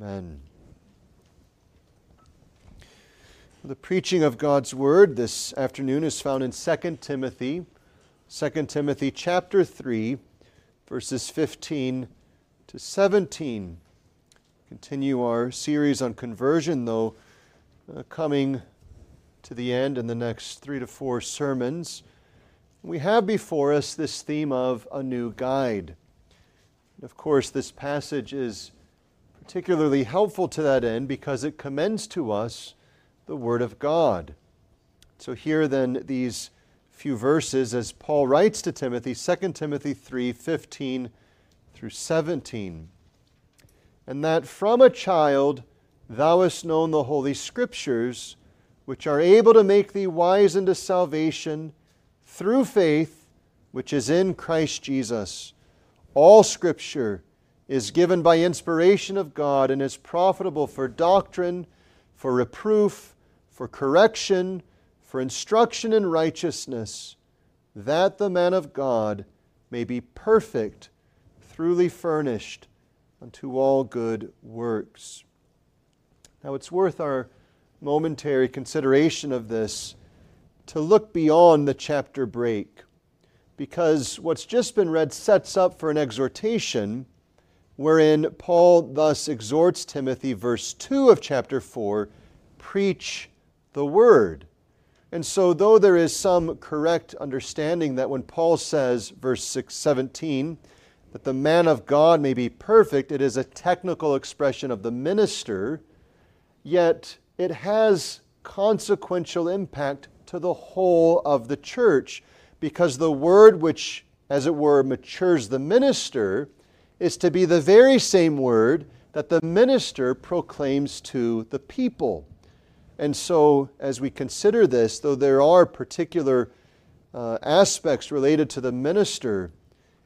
Amen. The preaching of God's word this afternoon is found in 2 Timothy, 2 Timothy chapter 3, verses 15 to 17. Continue our series on conversion, though uh, coming to the end in the next three to four sermons. We have before us this theme of a new guide. And of course, this passage is particularly helpful to that end because it commends to us the Word of God. So, here then, these few verses as Paul writes to Timothy, 2 Timothy 3 15 through 17. And that from a child thou hast known the Holy Scriptures, which are able to make thee wise unto salvation through faith which is in Christ Jesus. All Scripture is given by inspiration of God and is profitable for doctrine, for reproof, for correction, for instruction in righteousness, that the man of God may be perfect, truly furnished unto all good works. Now, it's worth our momentary consideration of this to look beyond the chapter break, because what's just been read sets up for an exhortation wherein Paul thus exhorts Timothy, verse 2 of chapter 4 preach the word. And so, though there is some correct understanding that when Paul says, verse 6, 17, that the man of God may be perfect, it is a technical expression of the minister, yet it has consequential impact to the whole of the church because the word which, as it were, matures the minister is to be the very same word that the minister proclaims to the people. And so, as we consider this, though there are particular uh, aspects related to the minister,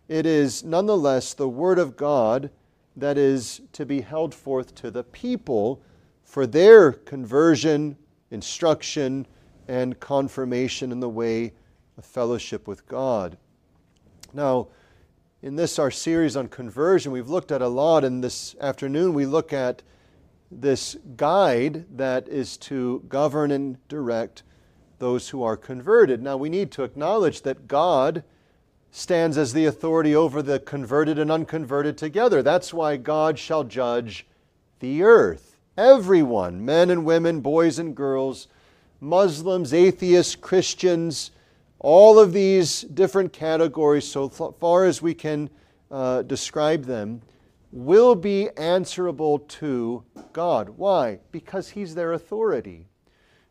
it is nonetheless the Word of God that is to be held forth to the people for their conversion, instruction, and confirmation in the way of fellowship with God. Now, in this, our series on conversion, we've looked at a lot, and this afternoon we look at this guide that is to govern and direct those who are converted. Now, we need to acknowledge that God stands as the authority over the converted and unconverted together. That's why God shall judge the earth. Everyone, men and women, boys and girls, Muslims, atheists, Christians, all of these different categories, so far as we can uh, describe them, will be answerable to God. Why? Because He's their authority.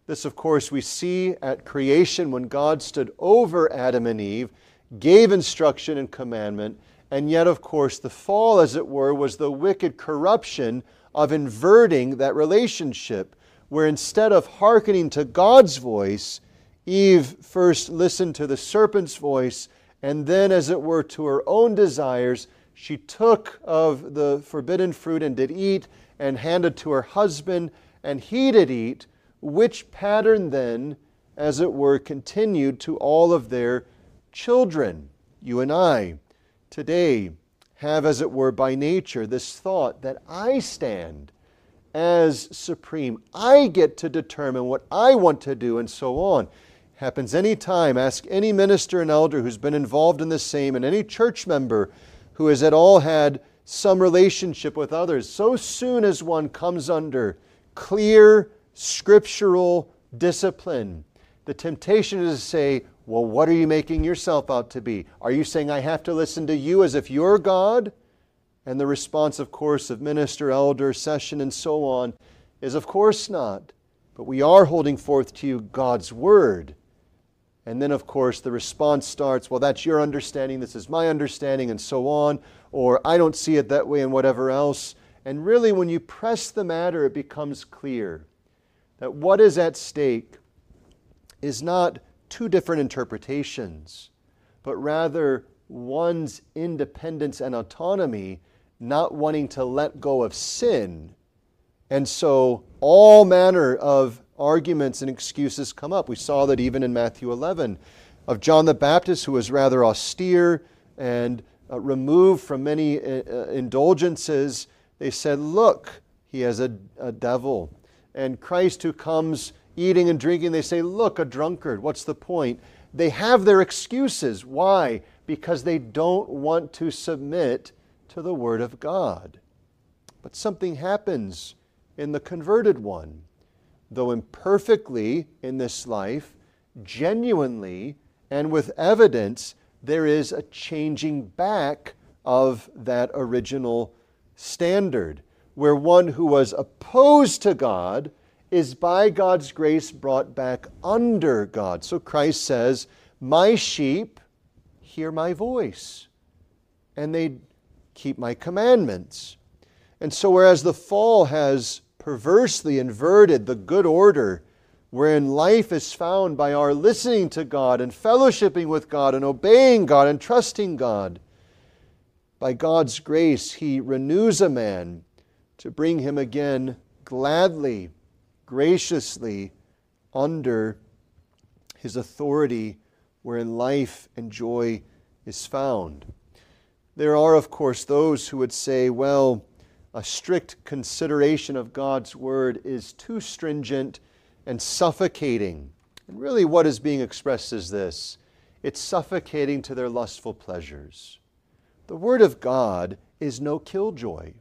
This, of course, we see at creation when God stood over Adam and Eve, gave instruction and commandment, and yet, of course, the fall, as it were, was the wicked corruption of inverting that relationship, where instead of hearkening to God's voice, Eve first listened to the serpent's voice, and then, as it were, to her own desires she took of the forbidden fruit and did eat, and handed to her husband, and he did eat, which pattern then, as it were, continued to all of their children. You and I today have, as it were, by nature, this thought that I stand as supreme. I get to determine what I want to do, and so on. Happens any time. Ask any minister and elder who's been involved in the same, and any church member who has at all had some relationship with others. So soon as one comes under clear scriptural discipline, the temptation is to say, Well, what are you making yourself out to be? Are you saying I have to listen to you as if you're God? And the response, of course, of minister, elder, session, and so on is, Of course not. But we are holding forth to you God's Word. And then, of course, the response starts, well, that's your understanding, this is my understanding, and so on, or I don't see it that way, and whatever else. And really, when you press the matter, it becomes clear that what is at stake is not two different interpretations, but rather one's independence and autonomy, not wanting to let go of sin. And so, all manner of arguments and excuses come up. We saw that even in Matthew 11 of John the Baptist, who was rather austere and uh, removed from many uh, uh, indulgences. They said, Look, he has a, a devil. And Christ, who comes eating and drinking, they say, Look, a drunkard. What's the point? They have their excuses. Why? Because they don't want to submit to the Word of God. But something happens in the converted one. Though imperfectly in this life, genuinely and with evidence, there is a changing back of that original standard, where one who was opposed to God is by God's grace brought back under God. So Christ says, My sheep hear my voice, and they keep my commandments. And so, whereas the fall has perversely inverted the good order wherein life is found by our listening to God and fellowshipping with God and obeying God and trusting God. By God's grace, He renews a man to bring him again gladly, graciously under His authority wherein life and joy is found. There are, of course, those who would say, well, a strict consideration of God's Word is too stringent and suffocating. And really, what is being expressed is this it's suffocating to their lustful pleasures. The Word of God is no killjoy.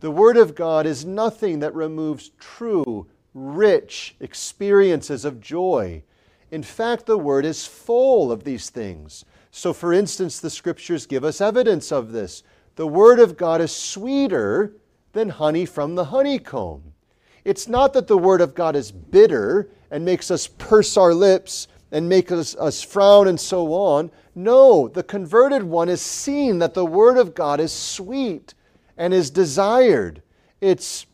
The Word of God is nothing that removes true, rich experiences of joy. In fact, the Word is full of these things. So, for instance, the Scriptures give us evidence of this. The Word of God is sweeter than honey from the honeycomb. It's not that the Word of God is bitter and makes us purse our lips and make us, us frown and so on. No, the converted one is seen that the Word of God is sweet and is desired. It's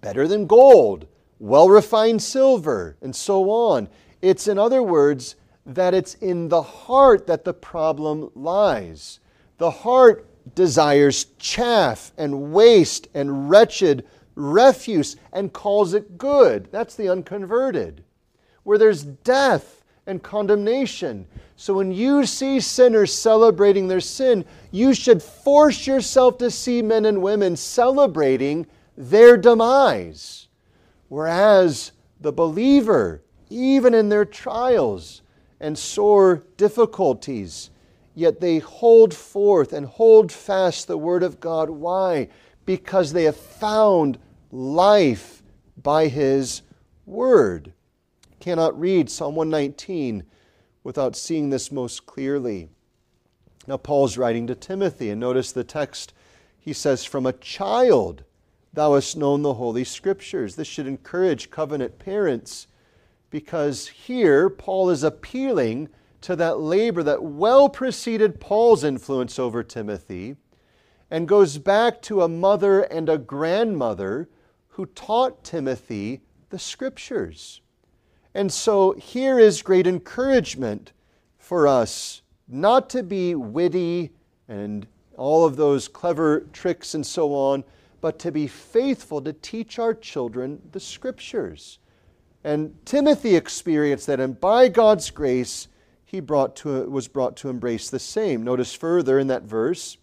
better than gold, well refined silver, and so on. It's, in other words, that it's in the heart that the problem lies. The heart desires chaff and waste and wretched refuse and calls it good. That's the unconverted. Where there's death and condemnation. So when you see sinners celebrating their sin, you should force yourself to see men and women celebrating their demise. Whereas the believer, even in their trials and sore difficulties, yet they hold forth and hold fast the Word of God. Why? Because they have found life by His Word. Cannot read Psalm 119 without seeing this most clearly. Now, Paul's writing to Timothy, and notice the text. He says, From a child thou hast known the Holy Scriptures. This should encourage covenant parents because here Paul is appealing to that labor that well preceded Paul's influence over Timothy and goes back to a mother and a grandmother who taught Timothy the scriptures. And so here is great encouragement for us not to be witty and all of those clever tricks and so on, but to be faithful to teach our children the scriptures. And Timothy experienced that, and by God's grace, he brought to, was brought to embrace the same. Notice further in that verse,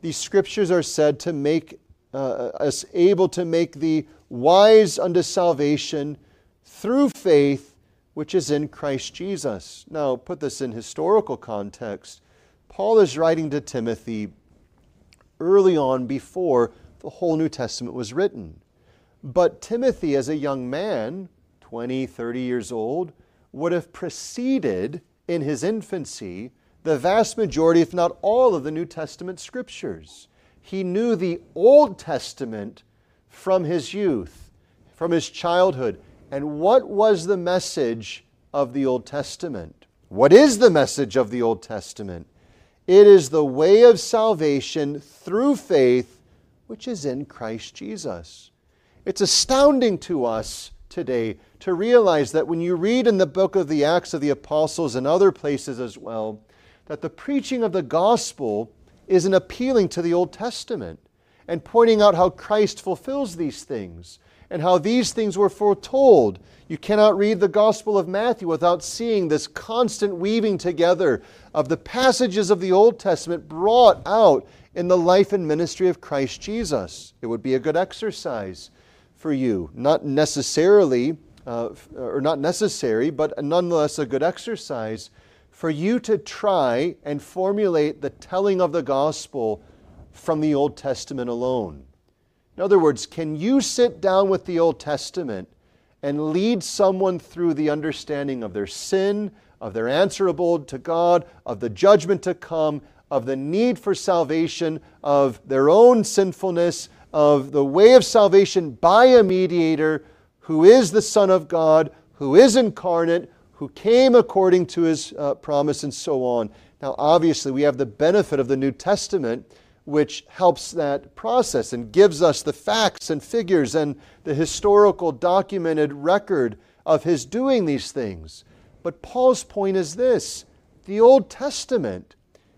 these scriptures are said to make uh, us able to make thee wise unto salvation through faith which is in Christ Jesus. Now, put this in historical context. Paul is writing to Timothy early on before the whole New Testament was written. But Timothy, as a young man, 20, 30 years old, would have preceded in his infancy the vast majority, if not all, of the New Testament scriptures. He knew the Old Testament from his youth, from his childhood. And what was the message of the Old Testament? What is the message of the Old Testament? It is the way of salvation through faith, which is in Christ Jesus. It's astounding to us today to realize that when you read in the book of the Acts of the Apostles and other places as well, that the preaching of the gospel is an appealing to the Old Testament and pointing out how Christ fulfills these things and how these things were foretold. You cannot read the Gospel of Matthew without seeing this constant weaving together of the passages of the Old Testament brought out in the life and ministry of Christ Jesus. It would be a good exercise for you. Not necessarily, uh, or not necessary, but nonetheless a good exercise for you to try and formulate the telling of the gospel from the Old Testament alone. In other words, can you sit down with the Old Testament and lead someone through the understanding of their sin, of their answerable to God, of the judgment to come, of the need for salvation, of their own sinfulness, of the way of salvation by a mediator who is the Son of God, who is incarnate, who came according to his uh, promise, and so on. Now, obviously, we have the benefit of the New Testament, which helps that process and gives us the facts and figures and the historical documented record of his doing these things. But Paul's point is this the Old Testament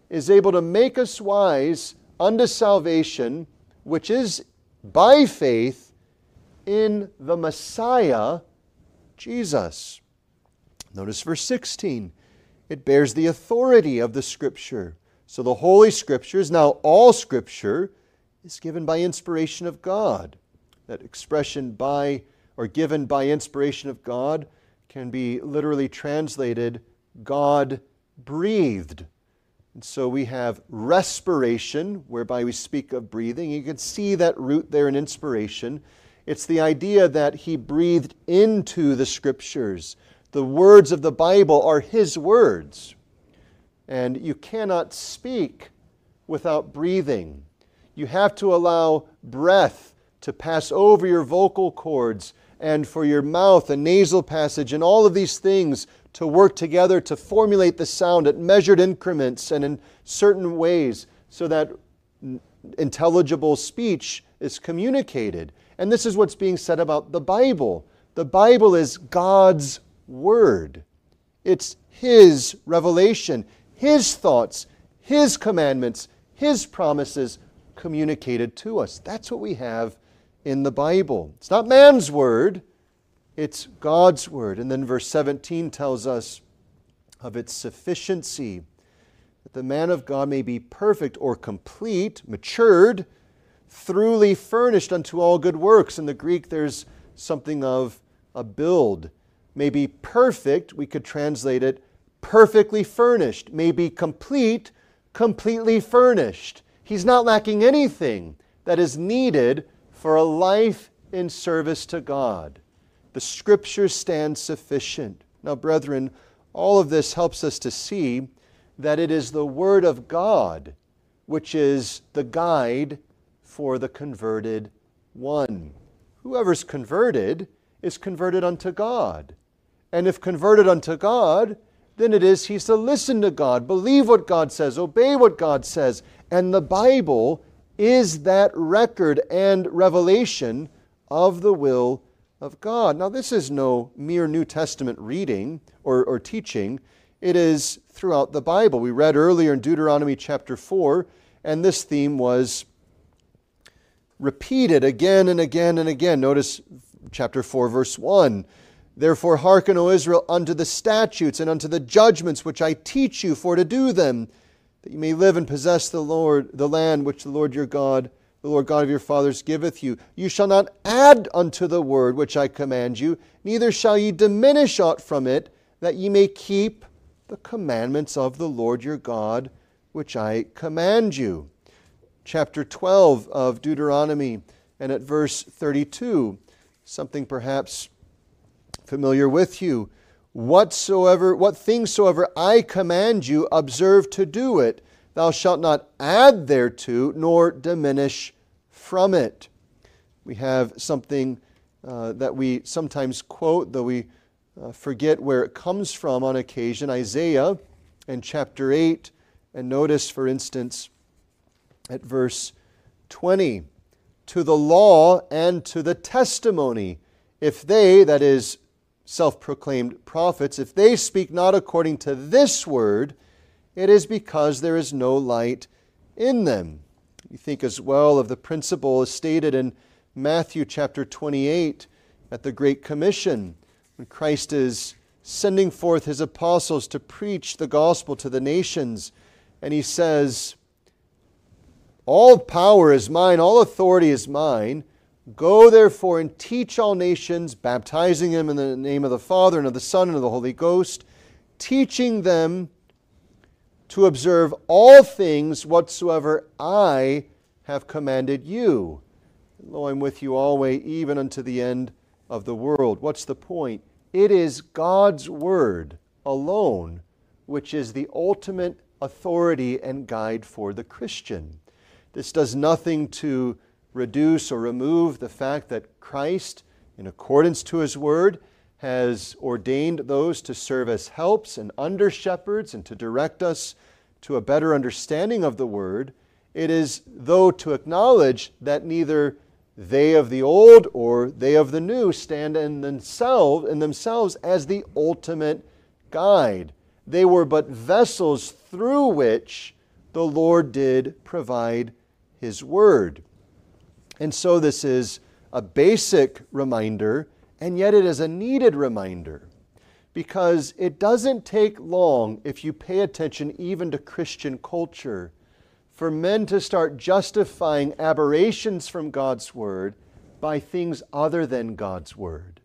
is able to make us wise unto salvation, which is by faith in the Messiah, Jesus. Notice verse 16. It bears the authority of the Scripture. So the Holy Scriptures, now all Scripture, is given by inspiration of God. That expression by or given by inspiration of God can be literally translated God breathed. And so we have respiration, whereby we speak of breathing. You can see that root there in inspiration. It's the idea that he breathed into the scriptures the words of the Bible are His words. And you cannot speak without breathing. You have to allow breath to pass over your vocal cords and for your mouth and nasal passage and all of these things to work together to formulate the sound at measured increments and in certain ways so that intelligible speech is communicated. And this is what's being said about the Bible. The Bible is God's Word. It's His revelation, His thoughts, His commandments, His promises communicated to us. That's what we have in the Bible. It's not man's Word, it's God's Word. And then verse 17 tells us of its sufficiency, that the man of God may be perfect or complete, matured, throughly furnished unto all good works. In the Greek, there's something of a build may be perfect, we could translate it perfectly furnished, may be complete, completely furnished. He's not lacking anything that is needed for a life in service to God. The Scriptures stand sufficient. Now, brethren, all of this helps us to see that it is the Word of God which is the guide for the converted one. Whoever's converted is converted unto God. And if converted unto God, then it is he's to listen to God, believe what God says, obey what God says. And the Bible is that record and revelation of the will of God. Now, this is no mere New Testament reading or, or teaching, it is throughout the Bible. We read earlier in Deuteronomy chapter 4, and this theme was repeated again and again and again. Notice chapter 4, verse 1. Therefore, hearken, O Israel, unto the statutes and unto the judgments which I teach you for to do them, that you may live and possess the Lord, the land which the Lord your God, the Lord God of your fathers, giveth you. You shall not add unto the word which I command you, neither shall ye diminish aught from it, that ye may keep the commandments of the Lord your God, which I command you. Chapter 12 of Deuteronomy, and at verse 32, something perhaps familiar with you. Whatsoever, what things soever I command you, observe to do it. Thou shalt not add thereto, nor diminish from it. We have something uh, that we sometimes quote, though we uh, forget where it comes from on occasion Isaiah and chapter 8. And notice, for instance, at verse 20 to the law and to the testimony. If they, that is, self proclaimed prophets, if they speak not according to this word, it is because there is no light in them. You think as well of the principle as stated in Matthew chapter 28 at the Great Commission, when Christ is sending forth his apostles to preach the gospel to the nations, and he says, All power is mine, all authority is mine. Go therefore and teach all nations, baptizing them in the name of the Father and of the Son and of the Holy Ghost, teaching them to observe all things whatsoever I have commanded you. Lo, I'm with you always, even unto the end of the world. What's the point? It is God's Word alone which is the ultimate authority and guide for the Christian. This does nothing to reduce or remove the fact that Christ, in accordance to his word, has ordained those to serve as helps and under shepherds and to direct us to a better understanding of the word. It is, though, to acknowledge that neither they of the old or they of the new stand in themselves, in themselves as the ultimate guide. They were but vessels through which the Lord did provide his word. And so this is a basic reminder, and yet it is a needed reminder because it doesn't take long if you pay attention even to Christian culture for men to start justifying aberrations from God's word by things other than God's word.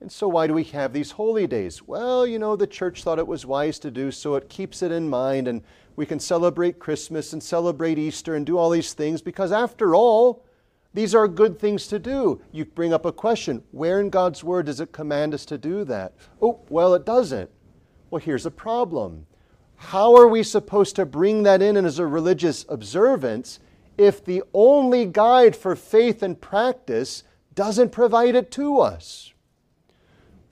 And so, why do we have these holy days? Well, you know, the church thought it was wise to do so. It keeps it in mind, and we can celebrate Christmas and celebrate Easter and do all these things because, after all, these are good things to do. You bring up a question where in God's Word does it command us to do that? Oh, well, it doesn't. Well, here's a problem. How are we supposed to bring that in as a religious observance if the only guide for faith and practice doesn't provide it to us?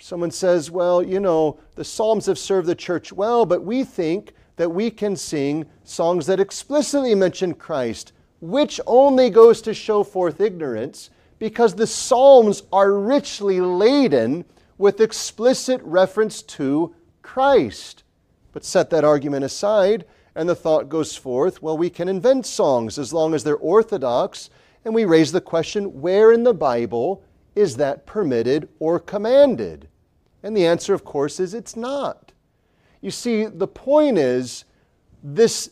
Someone says, well, you know, the Psalms have served the church well, but we think that we can sing songs that explicitly mention Christ, which only goes to show forth ignorance because the Psalms are richly laden with explicit reference to Christ. But set that argument aside, and the thought goes forth well, we can invent songs as long as they're orthodox, and we raise the question where in the Bible is that permitted or commanded? And the answer, of course, is it's not. You see, the point is this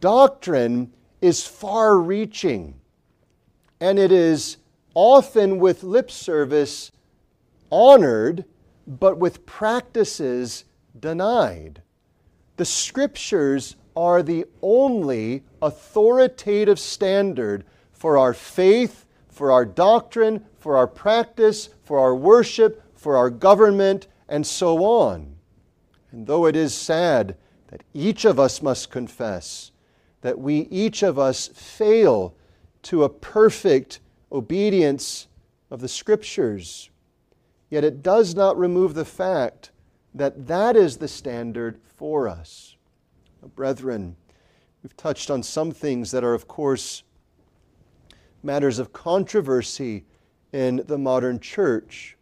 doctrine is far reaching, and it is often with lip service honored, but with practices denied. The scriptures are the only authoritative standard for our faith, for our doctrine, for our practice, for our worship, for our government, and so on. And though it is sad that each of us must confess that we each of us fail to a perfect obedience of the Scriptures, yet it does not remove the fact that that is the standard for us. Brethren, we've touched on some things that are, of course, matters of controversy in the modern church.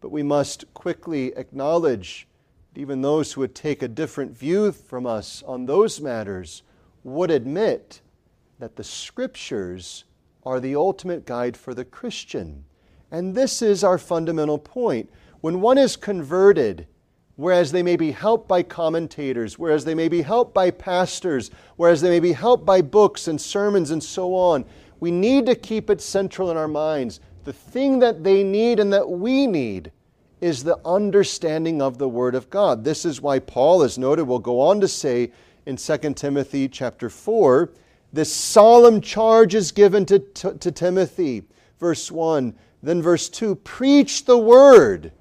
But we must quickly acknowledge that even those who would take a different view from us on those matters would admit that the Scriptures are the ultimate guide for the Christian. And this is our fundamental point. When one is converted, whereas they may be helped by commentators, whereas they may be helped by pastors, whereas they may be helped by books and sermons and so on, we need to keep it central in our minds the thing that they need and that we need is the understanding of the Word of God. This is why Paul, as noted, will go on to say in 2 Timothy chapter 4, this solemn charge is given to, to, to Timothy. Verse 1. Then verse 2 preach the Word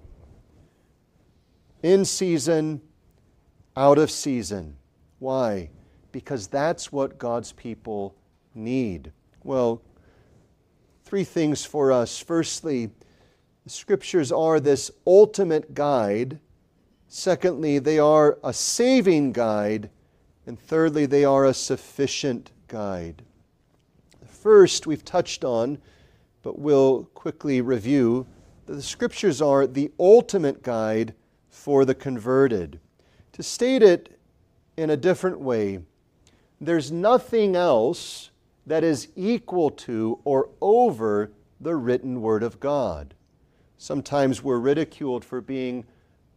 in season, out of season. Why? Because that's what God's people need. Well, three things for us. Firstly, the scriptures are this ultimate guide. Secondly, they are a saving guide. And thirdly, they are a sufficient guide. The First, we've touched on, but we'll quickly review, that the scriptures are the ultimate guide for the converted. To state it in a different way, there's nothing else that is equal to or over the written Word of God. Sometimes we're ridiculed for being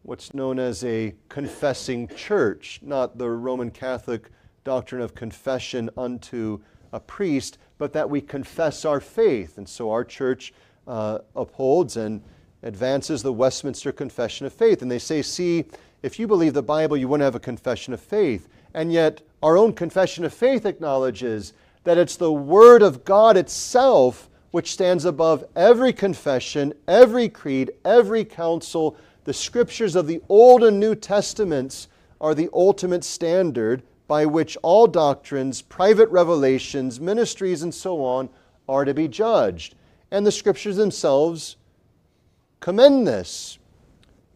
what's known as a confessing church, not the Roman Catholic doctrine of confession unto a priest, but that we confess our faith. And so our church uh, upholds and advances the Westminster Confession of Faith. And they say, see, if you believe the Bible, you wouldn't have a confession of faith. And yet, our own confession of faith acknowledges that it's the Word of God itself which stands above every confession, every creed, every council. The scriptures of the Old and New Testaments are the ultimate standard by which all doctrines, private revelations, ministries, and so on are to be judged. And the scriptures themselves commend this.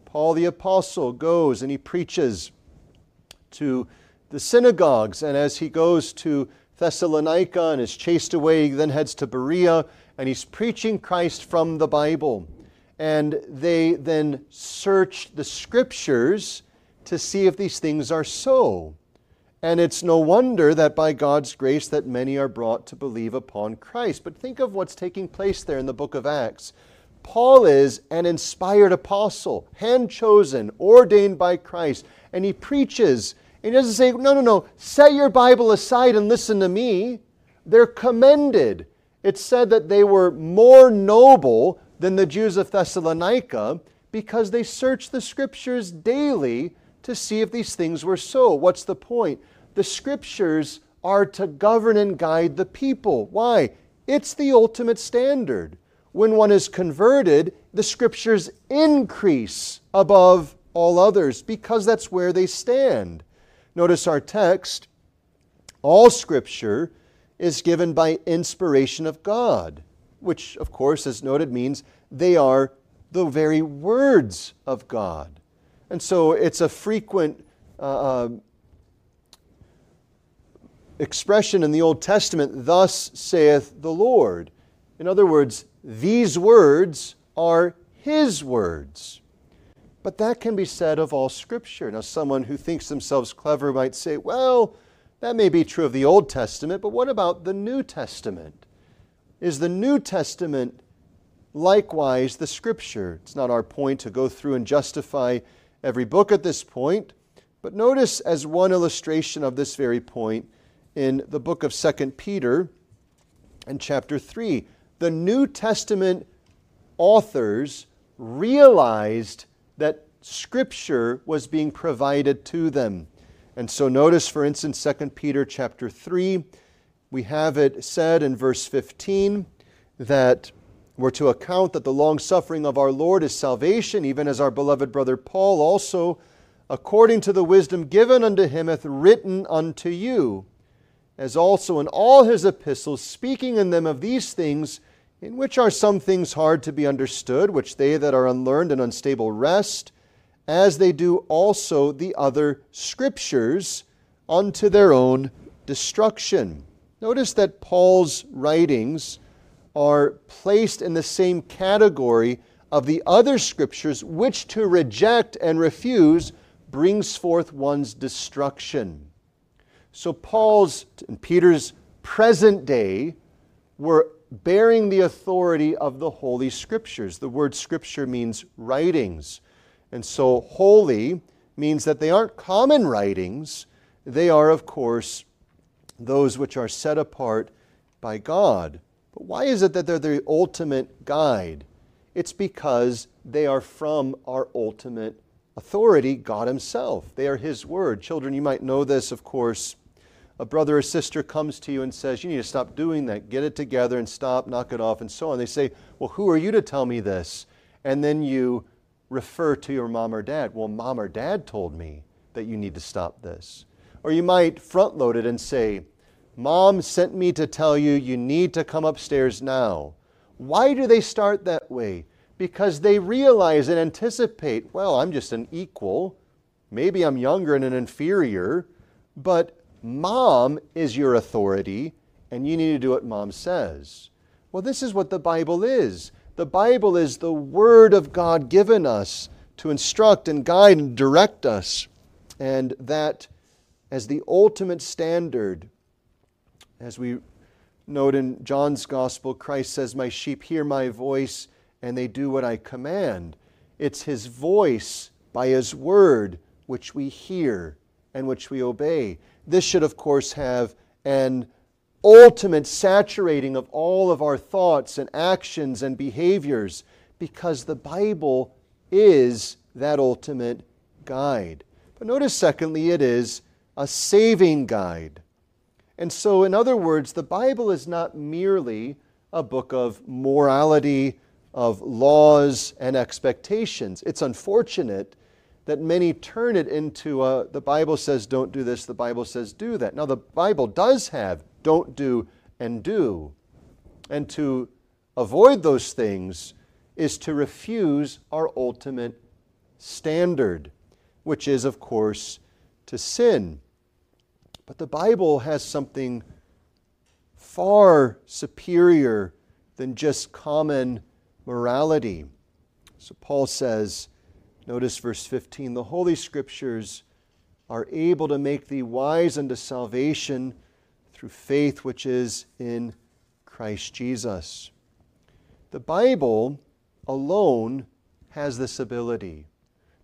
Paul the Apostle goes and he preaches to the synagogues, and as he goes to Thessalonica and is chased away, he then heads to Berea, and he's preaching Christ from the Bible. And they then search the scriptures to see if these things are so. And it's no wonder that by God's grace that many are brought to believe upon Christ. But think of what's taking place there in the book of Acts. Paul is an inspired apostle, hand chosen, ordained by Christ, and he preaches. And he doesn't say, no, no, no, set your Bible aside and listen to me. They're commended. It's said that they were more noble than the Jews of Thessalonica because they searched the scriptures daily to see if these things were so. What's the point? The scriptures are to govern and guide the people. Why? It's the ultimate standard when one is converted, the scriptures increase above all others because that's where they stand. Notice our text all scripture is given by inspiration of God, which, of course, as noted, means they are the very words of God. And so it's a frequent uh, uh expression in the Old Testament, thus saith the Lord. In other words, these words are His words. But that can be said of all Scripture. Now, someone who thinks themselves clever might say, well, that may be true of the Old Testament, but what about the New Testament? Is the New Testament likewise the Scripture? It's not our point to go through and justify every book at this point, but notice as one illustration of this very point in the book of 2 Peter and chapter 3 the New Testament authors realized that scripture was being provided to them. And so notice for instance 2 Peter chapter 3 we have it said in verse 15 that we're to account that the long suffering of our Lord is salvation even as our beloved brother Paul also according to the wisdom given unto him hath written unto you as also in all his epistles, speaking in them of these things, in which are some things hard to be understood, which they that are unlearned and unstable wrest, as they do also the other scriptures, unto their own destruction. Notice that Paul's writings are placed in the same category of the other scriptures, which to reject and refuse brings forth one's destruction. So Paul's and Peter's present day were bearing the authority of the Holy Scriptures. The word Scripture means writings. And so holy means that they aren't common writings, they are, of course, those which are set apart by God. But why is it that they're the ultimate guide? It's because they are from our ultimate authority, God Himself. They are His Word. Children, you might know this, of course a brother or sister comes to you and says, You need to stop doing that, get it together and stop, knock it off, and so on. They say, Well, who are you to tell me this? And then you refer to your mom or dad. Well, mom or dad told me that you need to stop this. Or you might front load it and say, Mom sent me to tell you you need to come upstairs now. Why do they start that way? Because they realize and anticipate, well, I'm just an equal. Maybe I'm younger and an inferior, but Mom is your authority, and you need to do what mom says. Well, this is what the Bible is. The Bible is the Word of God given us to instruct and guide and direct us. And that, as the ultimate standard, as we note in John's Gospel, Christ says, My sheep hear my voice, and they do what I command. It's His voice by His Word which we hear and which we obey. This should, of course, have an ultimate saturating of all of our thoughts and actions and behaviors because the Bible is that ultimate guide. But notice, secondly, it is a saving guide. And so, in other words, the Bible is not merely a book of morality, of laws, and expectations. It's unfortunate that many turn it into a, the Bible says don't do this, the Bible says do that. Now, the Bible does have don't do and do. And to avoid those things is to refuse our ultimate standard, which is, of course, to sin. But the Bible has something far superior than just common morality. So Paul says, notice verse 15 the Holy Scriptures are able to make thee wise unto salvation through faith which is in Christ Jesus. The Bible alone has this ability.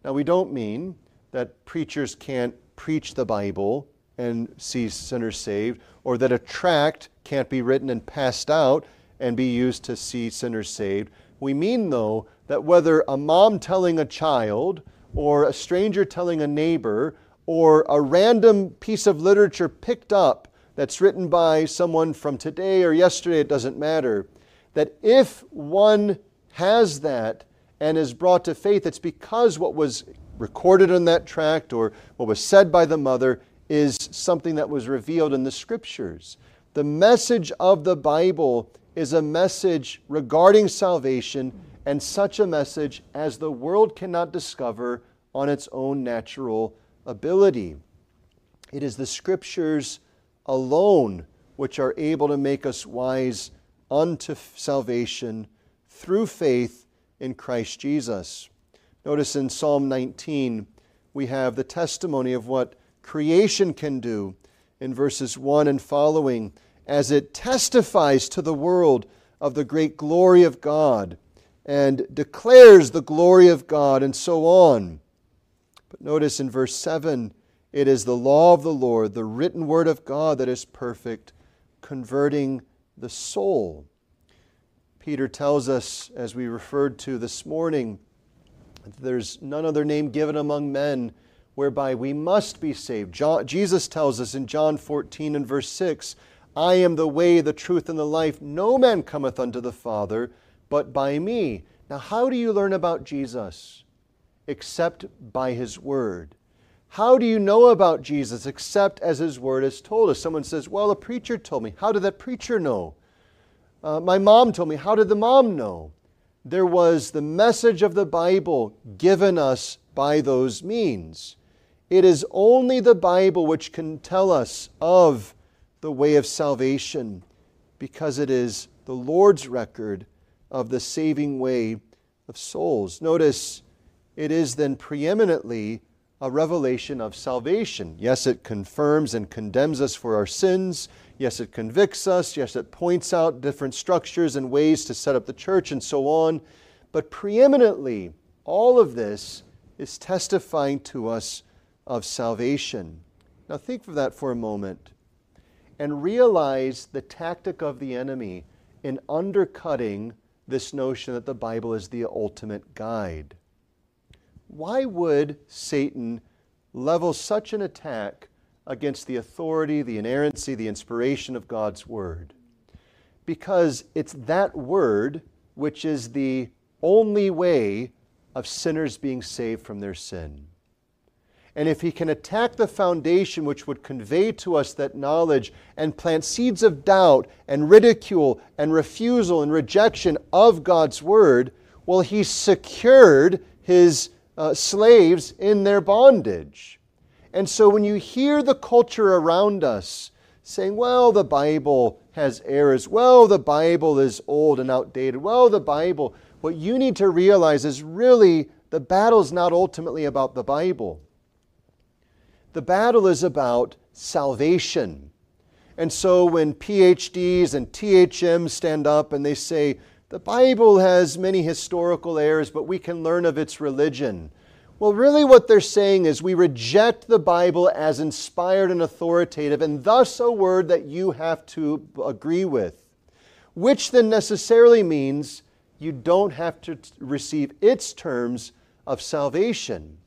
Now, we don't mean that preachers can't preach the Bible and see sinners saved, or that a tract can't be written and passed out and be used to see sinners saved. We mean, though, that whether a mom telling a child, or a stranger telling a neighbor, or a random piece of literature picked up that's written by someone from today or yesterday, it doesn't matter, that if one has that and is brought to faith, it's because what was recorded on that tract or what was said by the mother is something that was revealed in the scriptures. The message of the Bible is a message regarding salvation and such a message as the world cannot discover on its own natural ability. It is the scriptures alone which are able to make us wise unto salvation through faith in Christ Jesus. Notice in Psalm 19, we have the testimony of what creation can do in verses 1 and following as it testifies to the world of the great glory of God and declares the glory of God and so on. But notice in verse 7 it is the law of the Lord, the written word of God that is perfect, converting the soul. Peter tells us, as we referred to this morning, there's none other name given among men whereby we must be saved. John, Jesus tells us in John 14 and verse 6 I am the way, the truth, and the life. No man cometh unto the Father but by me. Now, how do you learn about Jesus? Except by his word. How do you know about Jesus except as his word has told us? Someone says, Well, a preacher told me. How did that preacher know? Uh, my mom told me. How did the mom know? There was the message of the Bible given us by those means. It is only the Bible which can tell us of the way of salvation because it is the Lord's record of the saving way of souls. Notice it is then preeminently a revelation of salvation. Yes, it confirms and condemns us for our sins. Yes, it convicts us. Yes, it points out different structures and ways to set up the church and so on. But preeminently, all of this is testifying to us of salvation. Now, think of that for a moment and realize the tactic of the enemy in undercutting this notion that the Bible is the ultimate guide why would Satan level such an attack against the authority, the inerrancy, the inspiration of God's Word? Because it's that Word which is the only way of sinners being saved from their sin. And if he can attack the foundation which would convey to us that knowledge and plant seeds of doubt and ridicule and refusal and rejection of God's word, well, he secured his uh, slaves in their bondage. And so when you hear the culture around us saying, well, the Bible has errors, well, the Bible is old and outdated, well, the Bible, what you need to realize is really the battle is not ultimately about the Bible. The battle is about salvation. And so when PhDs and THMs stand up and they say, the Bible has many historical errors, but we can learn of its religion. Well, really, what they're saying is we reject the Bible as inspired and authoritative, and thus a word that you have to agree with, which then necessarily means you don't have to receive its terms of salvation.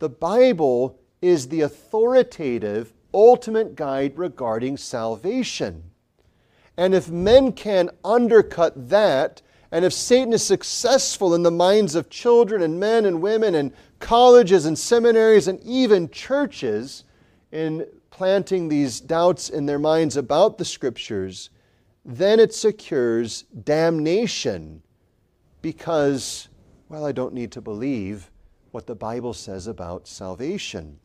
The Bible is the authoritative, ultimate guide regarding salvation. And if men can undercut that, and if Satan is successful in the minds of children and men and women and colleges and seminaries and even churches in planting these doubts in their minds about the scriptures, then it secures damnation because, well, I don't need to believe what the Bible says about salvation.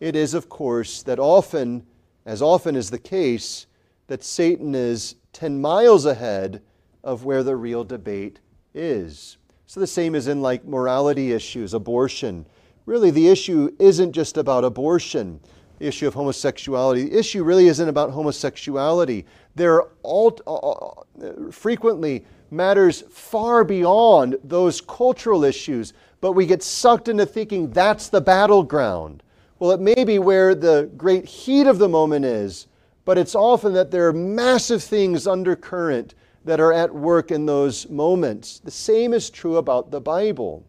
It is, of course, that often, as often is the case, that Satan is 10 miles ahead of where the real debate is. So the same is in like morality issues, abortion. Really, the issue isn't just about abortion, the issue of homosexuality. The issue really isn't about homosexuality. There are all, uh, frequently matters far beyond those cultural issues, but we get sucked into thinking that's the battleground. Well, it may be where the great heat of the moment is, but it's often that there are massive things undercurrent that are at work in those moments. The same is true about the Bible.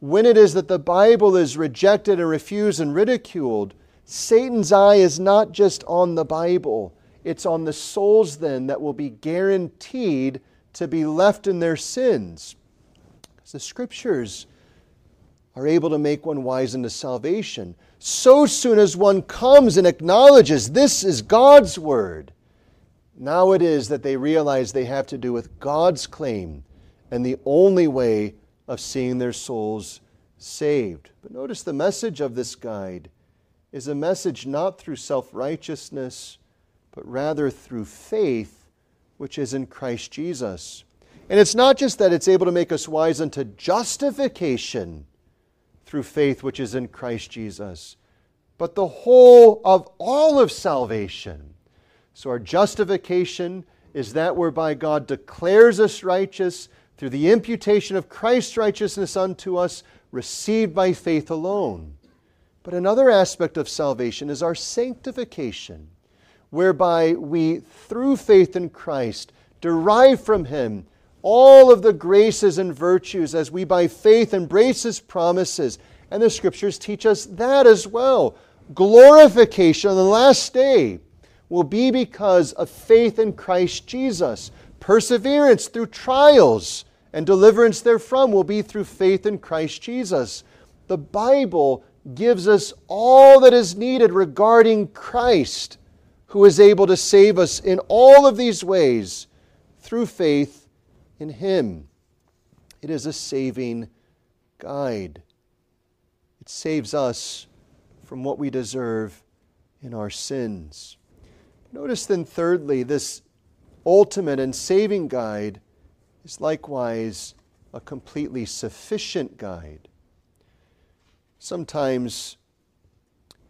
When it is that the Bible is rejected and refused and ridiculed, Satan's eye is not just on the Bible, it's on the souls then that will be guaranteed to be left in their sins. Because the scriptures are able to make one wise unto salvation. So soon as one comes and acknowledges this is God's word, now it is that they realize they have to do with God's claim and the only way of seeing their souls saved. But notice the message of this guide is a message not through self righteousness, but rather through faith, which is in Christ Jesus. And it's not just that it's able to make us wise unto justification through faith, which is in Christ Jesus, but the whole of all of salvation so, our justification is that whereby God declares us righteous through the imputation of Christ's righteousness unto us, received by faith alone. But another aspect of salvation is our sanctification, whereby we, through faith in Christ, derive from Him all of the graces and virtues as we by faith embrace His promises. And the Scriptures teach us that as well. Glorification on the last day will be because of faith in Christ Jesus. Perseverance through trials and deliverance therefrom will be through faith in Christ Jesus. The Bible gives us all that is needed regarding Christ, who is able to save us in all of these ways through faith in Him. It is a saving guide. It saves us from what we deserve in our sins. Notice then, thirdly, this ultimate and saving guide is likewise a completely sufficient guide. Sometimes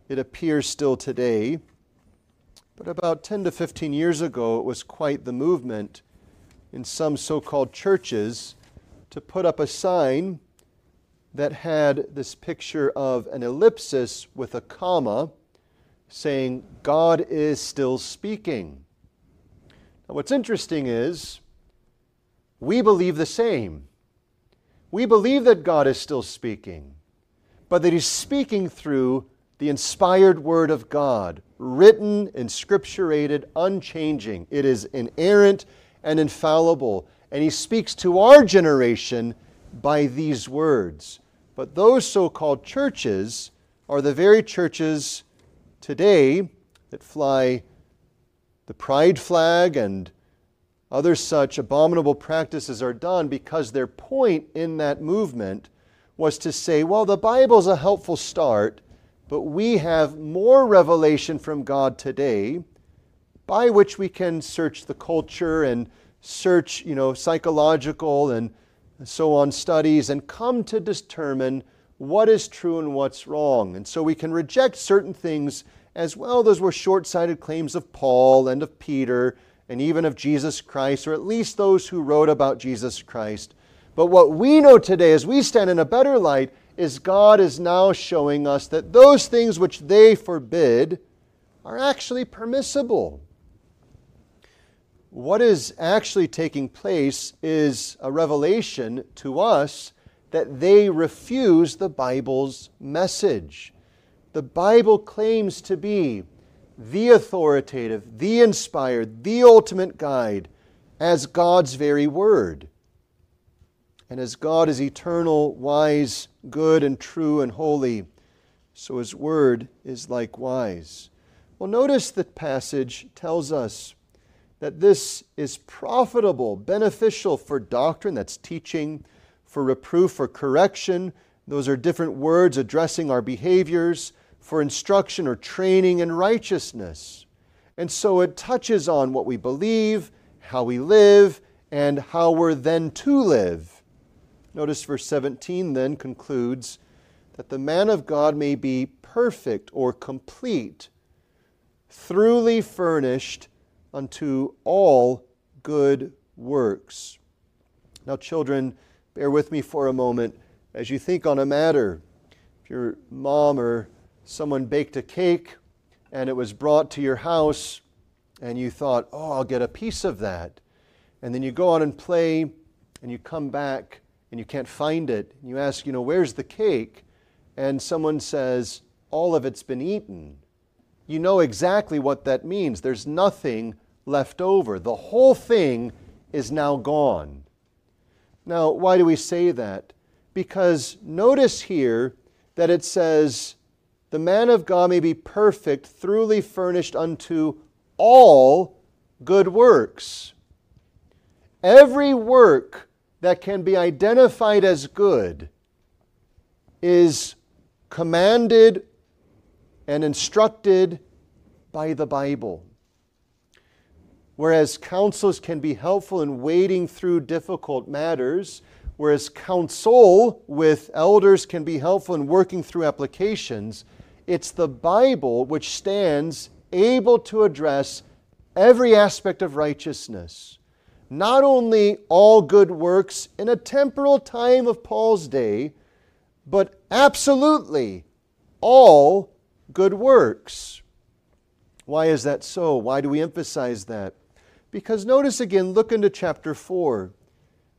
it appears still today, but about 10 to 15 years ago, it was quite the movement in some so called churches to put up a sign that had this picture of an ellipsis with a comma saying, God is still speaking. Now, what's interesting is we believe the same. We believe that God is still speaking, but that He's speaking through the inspired Word of God, written, inscripturated, unchanging. It is inerrant and infallible, and He speaks to our generation by these words. But those so called churches are the very churches today that fly the pride flag and other such abominable practices are done because their point in that movement was to say, well, the Bible's a helpful start, but we have more revelation from God today by which we can search the culture and search, you know, psychological and so on studies and come to determine what is true and what's wrong. And so we can reject certain things as well. Those were short sighted claims of Paul and of Peter and even of Jesus Christ, or at least those who wrote about Jesus Christ. But what we know today, as we stand in a better light, is God is now showing us that those things which they forbid are actually permissible. What is actually taking place is a revelation to us that they refuse the Bible's message. The Bible claims to be the authoritative, the inspired, the ultimate guide as God's very word. And as God is eternal, wise, good, and true and holy, so his word is likewise. Well, notice the passage tells us that this is profitable, beneficial for doctrine, that's teaching, for reproof, for correction. Those are different words addressing our behaviors, for instruction or training in righteousness. And so it touches on what we believe, how we live, and how we're then to live. Notice verse 17 then concludes that the man of God may be perfect or complete, throughly furnished unto all good works. Now, children, bear with me for a moment as you think on a matter. If your mom or someone baked a cake and it was brought to your house, and you thought, oh, I'll get a piece of that. And then you go out and play, and you come back and you can't find it. And you ask, you know, where's the cake? And someone says, all of it's been eaten. You know exactly what that means. There's nothing left over. The whole thing is now gone. Now, why do we say that? Because notice here that it says, The man of God may be perfect, throughly furnished unto all good works. Every work that can be identified as good is commanded and instructed by the Bible. Whereas counsels can be helpful in wading through difficult matters, whereas counsel with elders can be helpful in working through applications, it's the Bible which stands able to address every aspect of righteousness. Not only all good works in a temporal time of Paul's day, but absolutely all good works. Why is that so? Why do we emphasize that? Because notice again, look into chapter 4.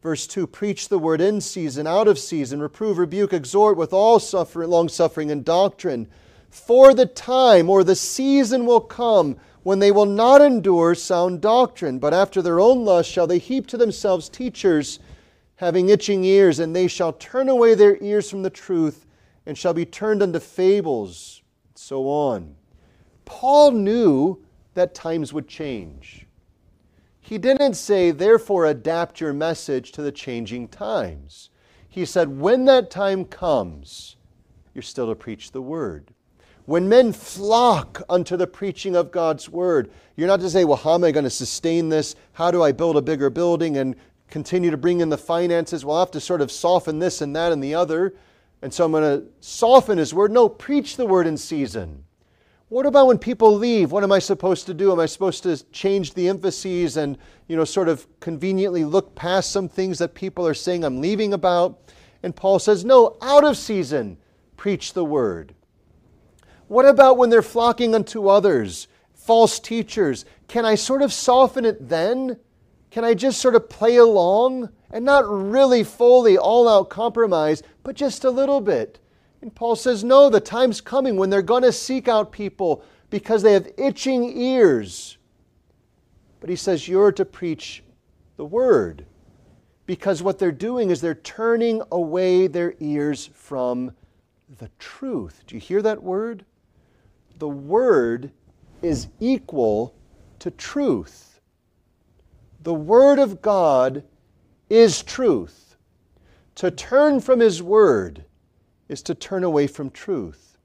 Verse 2 Preach the word in season, out of season, reprove, rebuke, exhort with all suffering, long suffering and doctrine. For the time or the season will come when they will not endure sound doctrine, but after their own lust shall they heap to themselves teachers having itching ears, and they shall turn away their ears from the truth and shall be turned unto fables, so on. Paul knew that times would change. He didn't say, therefore, adapt your message to the changing times. He said, when that time comes, you're still to preach the word. When men flock unto the preaching of God's word, you're not to say, well, how am I going to sustain this? How do I build a bigger building and continue to bring in the finances? Well, i have to sort of soften this and that and the other. And so I'm going to soften his word. No, preach the word in season. What about when people leave? What am I supposed to do? Am I supposed to change the emphases and, you know, sort of conveniently look past some things that people are saying I'm leaving about? And Paul says, no, out of season, preach the word. What about when they're flocking unto others, false teachers? Can I sort of soften it then? Can I just sort of play along and not really fully all out compromise, but just a little bit? And Paul says, no, the time's coming when they're going to seek out people because they have itching ears. But he says, you're to preach the word because what they're doing is they're turning away their ears from the truth. Do you hear that word? the Word is equal to truth. The Word of God is truth. To turn from His Word is to turn away from truth.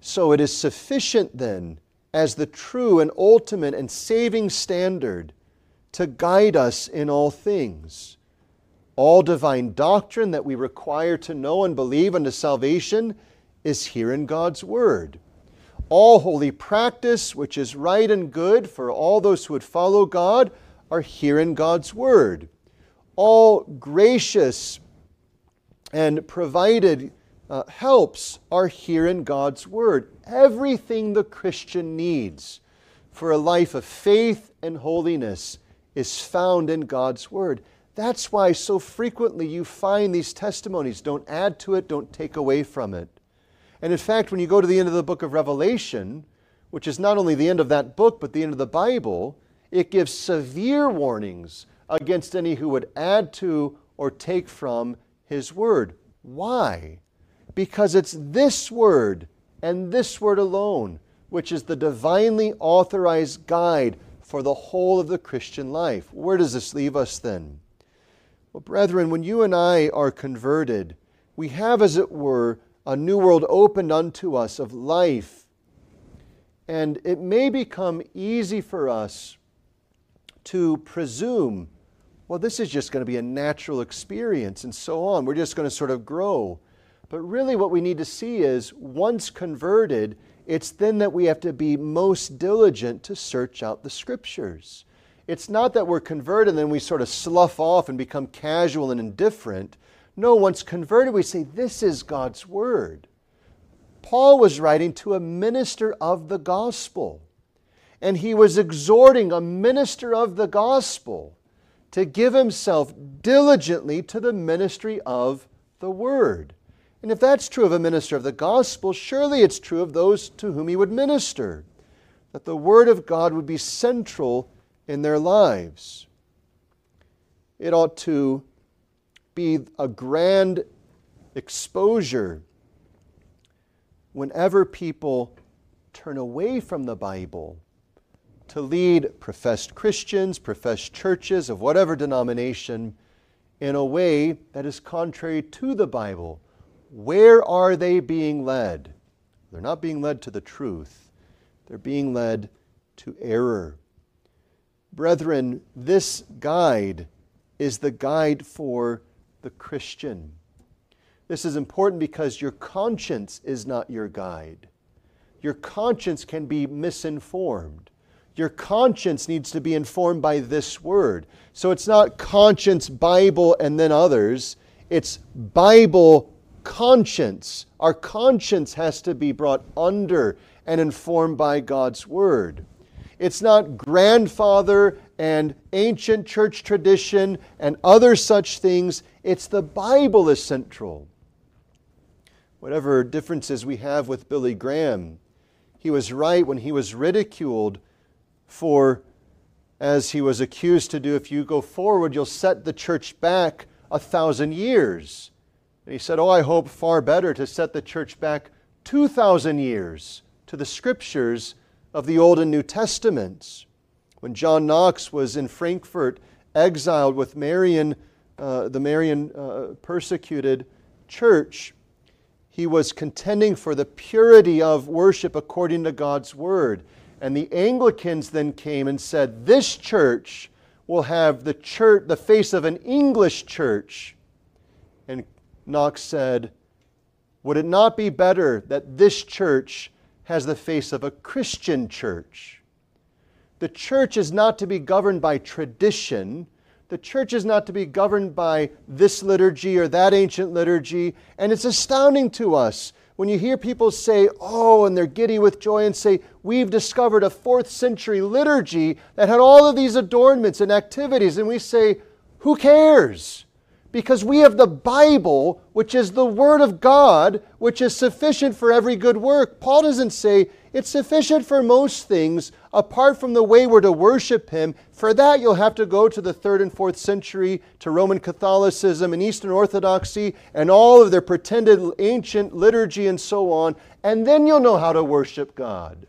So it is sufficient then as the true and ultimate and saving standard to guide us in all things. All divine doctrine that we require to know and believe unto salvation is here in God's Word. All holy practice, which is right and good for all those who would follow God, are here in God's Word. All gracious and provided uh, helps are here in God's Word. Everything the Christian needs for a life of faith and holiness is found in God's Word. That's why so frequently you find these testimonies. Don't add to it, don't take away from it. And in fact, when you go to the end of the book of Revelation, which is not only the end of that book, but the end of the Bible, it gives severe warnings against any who would add to or take from His Word. Why? Because it's this Word and this Word alone which is the divinely authorized guide for the whole of the Christian life. Where does this leave us then? Well, brethren, when you and I are converted, we have, as it were, a new world opened unto us of life. And it may become easy for us to presume, well, this is just going to be a natural experience and so on. We're just going to sort of grow. But really, what we need to see is once converted, it's then that we have to be most diligent to search out the scriptures. It's not that we're converted and then we sort of slough off and become casual and indifferent. No, once converted, we say, This is God's Word. Paul was writing to a minister of the gospel, and he was exhorting a minister of the gospel to give himself diligently to the ministry of the Word. And if that's true of a minister of the gospel, surely it's true of those to whom he would minister, that the Word of God would be central in their lives. It ought to be a grand exposure whenever people turn away from the Bible to lead professed Christians, professed churches of whatever denomination in a way that is contrary to the Bible where are they being led? They're not being led to the truth, they're being led to error. Brethren, this guide is the guide for the Christian. This is important because your conscience is not your guide. Your conscience can be misinformed. Your conscience needs to be informed by this word. So it's not conscience, Bible, and then others. It's Bible, conscience. Our conscience has to be brought under and informed by God's Word. It's not grandfather and ancient church tradition and other such things. It's the Bible is central. Whatever differences we have with Billy Graham, he was right when he was ridiculed for, as he was accused to do, if you go forward, you'll set the church back a thousand years. And he said, Oh, I hope far better to set the church back 2,000 years to the scriptures of the Old and New Testaments. When John Knox was in Frankfurt, exiled with Marian, uh, the Marian uh, persecuted church, he was contending for the purity of worship according to God's word. And the Anglicans then came and said, This church will have the church, the face of an English church. And Knox said, Would it not be better that this church has the face of a Christian church? The church is not to be governed by tradition. The church is not to be governed by this liturgy or that ancient liturgy. And it's astounding to us when you hear people say, oh, and they're giddy with joy and say, we've discovered a fourth century liturgy that had all of these adornments and activities. And we say, who cares? because we have the Bible, which is the Word of God, which is sufficient for every good work. Paul doesn't say it's sufficient for most things apart from the way we're to worship Him. For that, you'll have to go to the third and fourth century, to Roman Catholicism and Eastern Orthodoxy, and all of their pretended ancient liturgy and so on, and then you'll know how to worship God.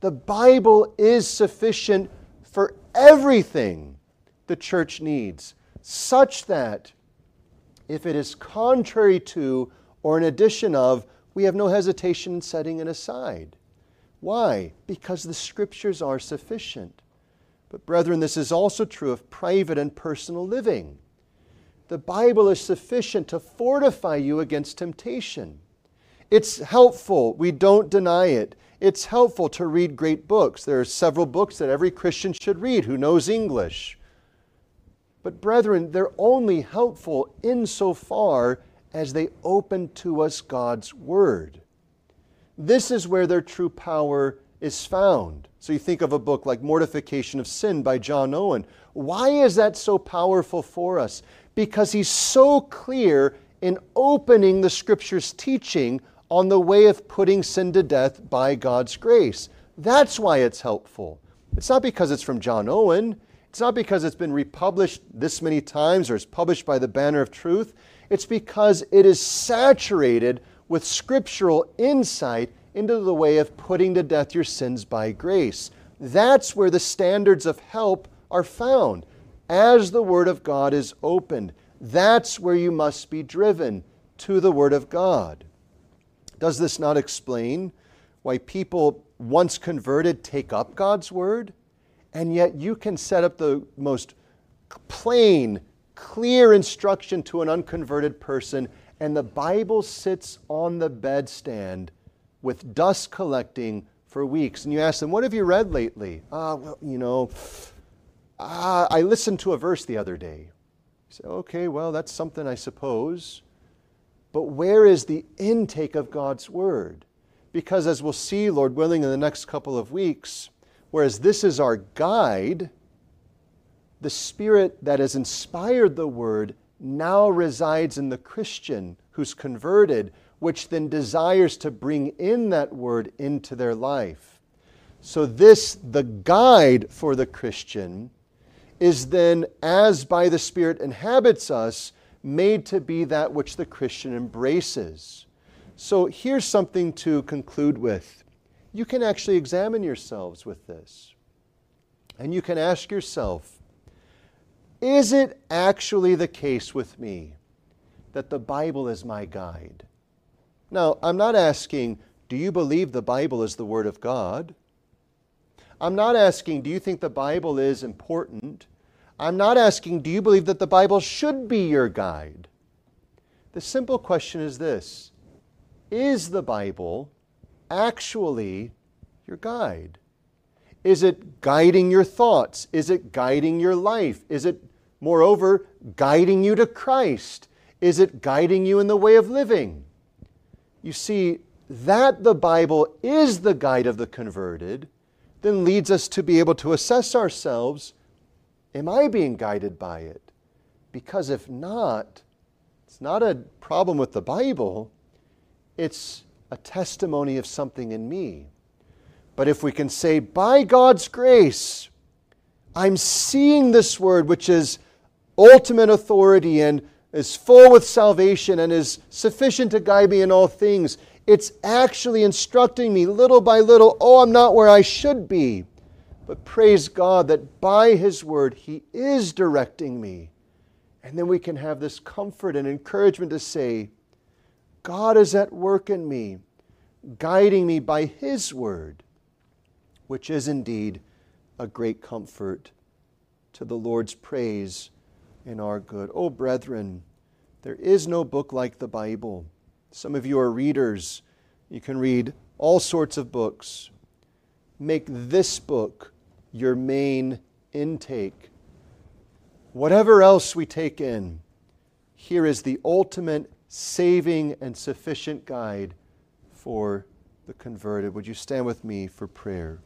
The Bible is sufficient for everything the church needs such that if it is contrary to or an addition of, we have no hesitation in setting it aside. Why? Because the scriptures are sufficient. But, brethren, this is also true of private and personal living. The Bible is sufficient to fortify you against temptation. It's helpful, we don't deny it. It's helpful to read great books. There are several books that every Christian should read who knows English. But, brethren, they're only helpful insofar as they open to us God's Word. This is where their true power is found. So you think of a book like Mortification of Sin by John Owen. Why is that so powerful for us? Because he's so clear in opening the Scripture's teaching on the way of putting sin to death by God's grace. That's why it's helpful. It's not because it's from John Owen. It's not because it's been republished this many times or it's published by the Banner of Truth. It's because it is saturated with scriptural insight into the way of putting to death your sins by grace. That's where the standards of help are found. As the Word of God is opened, that's where you must be driven to the Word of God. Does this not explain why people once converted take up God's Word? And yet you can set up the most plain, clear instruction to an unconverted person, and the Bible sits on the bedstand with dust collecting for weeks. And you ask them, What have you read lately? Ah, well, you know, ah, I listened to a verse the other day. You say, Okay, well, that's something I suppose. But where is the intake of God's Word? Because as we'll see, Lord willing, in the next couple of weeks, whereas this is our guide, the Spirit that has inspired the Word now resides in the Christian who's converted, which then desires to bring in that Word into their life. So, this, the guide for the Christian, is then, as by the Spirit inhabits us, made to be that which the Christian embraces. So here's something to conclude with. You can actually examine yourselves with this. And you can ask yourself is it actually the case with me that the Bible is my guide? Now, I'm not asking, do you believe the Bible is the Word of God? I'm not asking, do you think the Bible is important? I'm not asking, do you believe that the Bible should be your guide? The simple question is this Is the Bible actually your guide? Is it guiding your thoughts? Is it guiding your life? Is it, moreover, guiding you to Christ? Is it guiding you in the way of living? You see, that the Bible is the guide of the converted then leads us to be able to assess ourselves Am I being guided by it? Because if not, it's not a problem with the Bible, it's a testimony of something in me. But if we can say, by God's grace, I'm seeing this word, which is ultimate authority and is full with salvation and is sufficient to guide me in all things. It's actually instructing me little by little. Oh, I'm not where I should be. But praise God that by His Word, He is directing me. And then we can have this comfort and encouragement to say, God is at work in me, guiding me by His Word, which is indeed a great comfort to the Lord's praise in our good. Oh, brethren, there is no book like the Bible. Some of you are readers. You can read all sorts of books. Make this book your main intake. Whatever else we take in, here is the ultimate saving and sufficient guide for the converted. Would you stand with me for prayer?